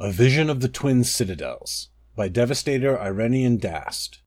A Vision of the Twin Citadels by Devastator Irenian Dast.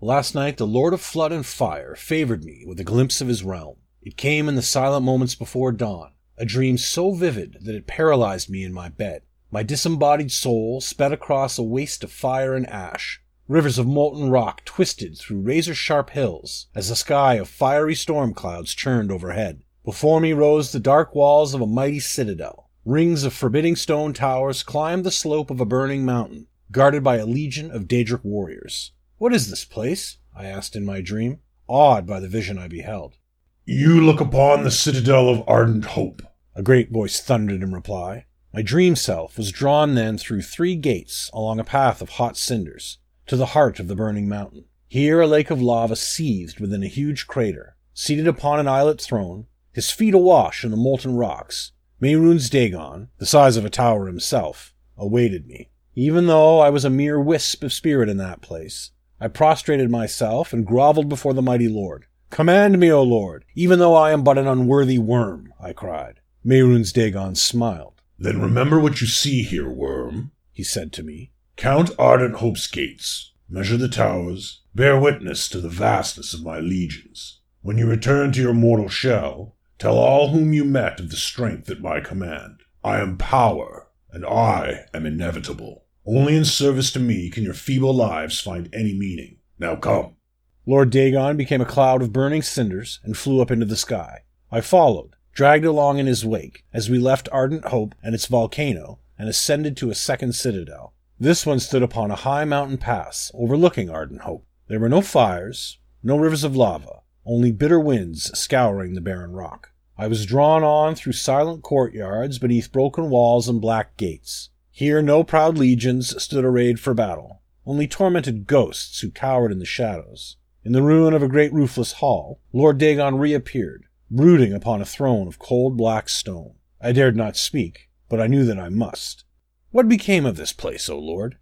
Last night the Lord of Flood and Fire favored me with a glimpse of his realm. It came in the silent moments before dawn, a dream so vivid that it paralyzed me in my bed. My disembodied soul sped across a waste of fire and ash. Rivers of molten rock twisted through razor sharp hills as a sky of fiery storm clouds churned overhead. Before me rose the dark walls of a mighty citadel. Rings of forbidding stone towers climbed the slope of a burning mountain, guarded by a legion of Daedric warriors. What is this place? I asked in my dream, awed by the vision I beheld. You look upon the citadel of ardent hope, a great voice thundered in reply. My dream self was drawn then through three gates along a path of hot cinders to the heart of the burning mountain. Here a lake of lava seethed within a huge crater. Seated upon an islet throne, his feet awash in the molten rocks, Mehrunes Dagon, the size of a tower himself, awaited me. Even though I was a mere wisp of spirit in that place, I prostrated myself and groveled before the mighty Lord. Command me, O Lord, even though I am but an unworthy worm, I cried. Mehrunes Dagon smiled. Then remember what you see here, worm, he said to me. Count ardent hope's gates, measure the towers, bear witness to the vastness of my legions. When you return to your mortal shell, Tell all whom you met of the strength at my command. I am power, and I am inevitable. Only in service to me can your feeble lives find any meaning. Now come. Lord Dagon became a cloud of burning cinders and flew up into the sky. I followed, dragged along in his wake, as we left Ardent Hope and its volcano and ascended to a second citadel. This one stood upon a high mountain pass overlooking Ardent Hope. There were no fires, no rivers of lava, only bitter winds scouring the barren rock. I was drawn on through silent courtyards beneath broken walls and black gates. Here no proud legions stood arrayed for battle, only tormented ghosts who cowered in the shadows. In the ruin of a great roofless hall, Lord Dagon reappeared, brooding upon a throne of cold black stone. I dared not speak, but I knew that I must. What became of this place, O Lord?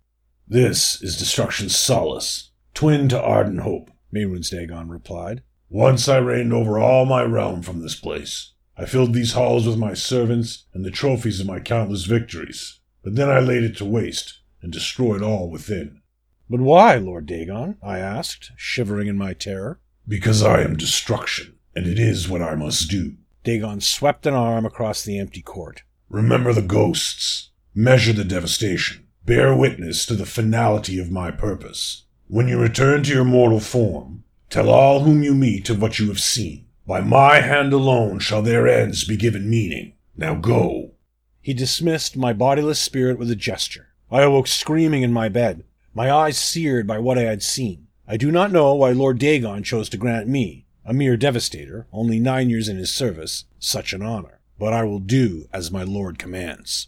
This is destruction's solace, twin to ardent hope, Mehrunes Dagon replied. Once I reigned over all my realm from this place. I filled these halls with my servants and the trophies of my countless victories. But then I laid it to waste and destroyed all within. But why, Lord Dagon? I asked, shivering in my terror. Because I am destruction, and it is what I must do. Dagon swept an arm across the empty court. Remember the ghosts. Measure the devastation. Bear witness to the finality of my purpose. When you return to your mortal form, Tell all whom you meet of what you have seen. By my hand alone shall their ends be given meaning. Now go. He dismissed my bodiless spirit with a gesture. I awoke screaming in my bed, my eyes seared by what I had seen. I do not know why Lord Dagon chose to grant me, a mere devastator, only nine years in his service, such an honor. But I will do as my lord commands.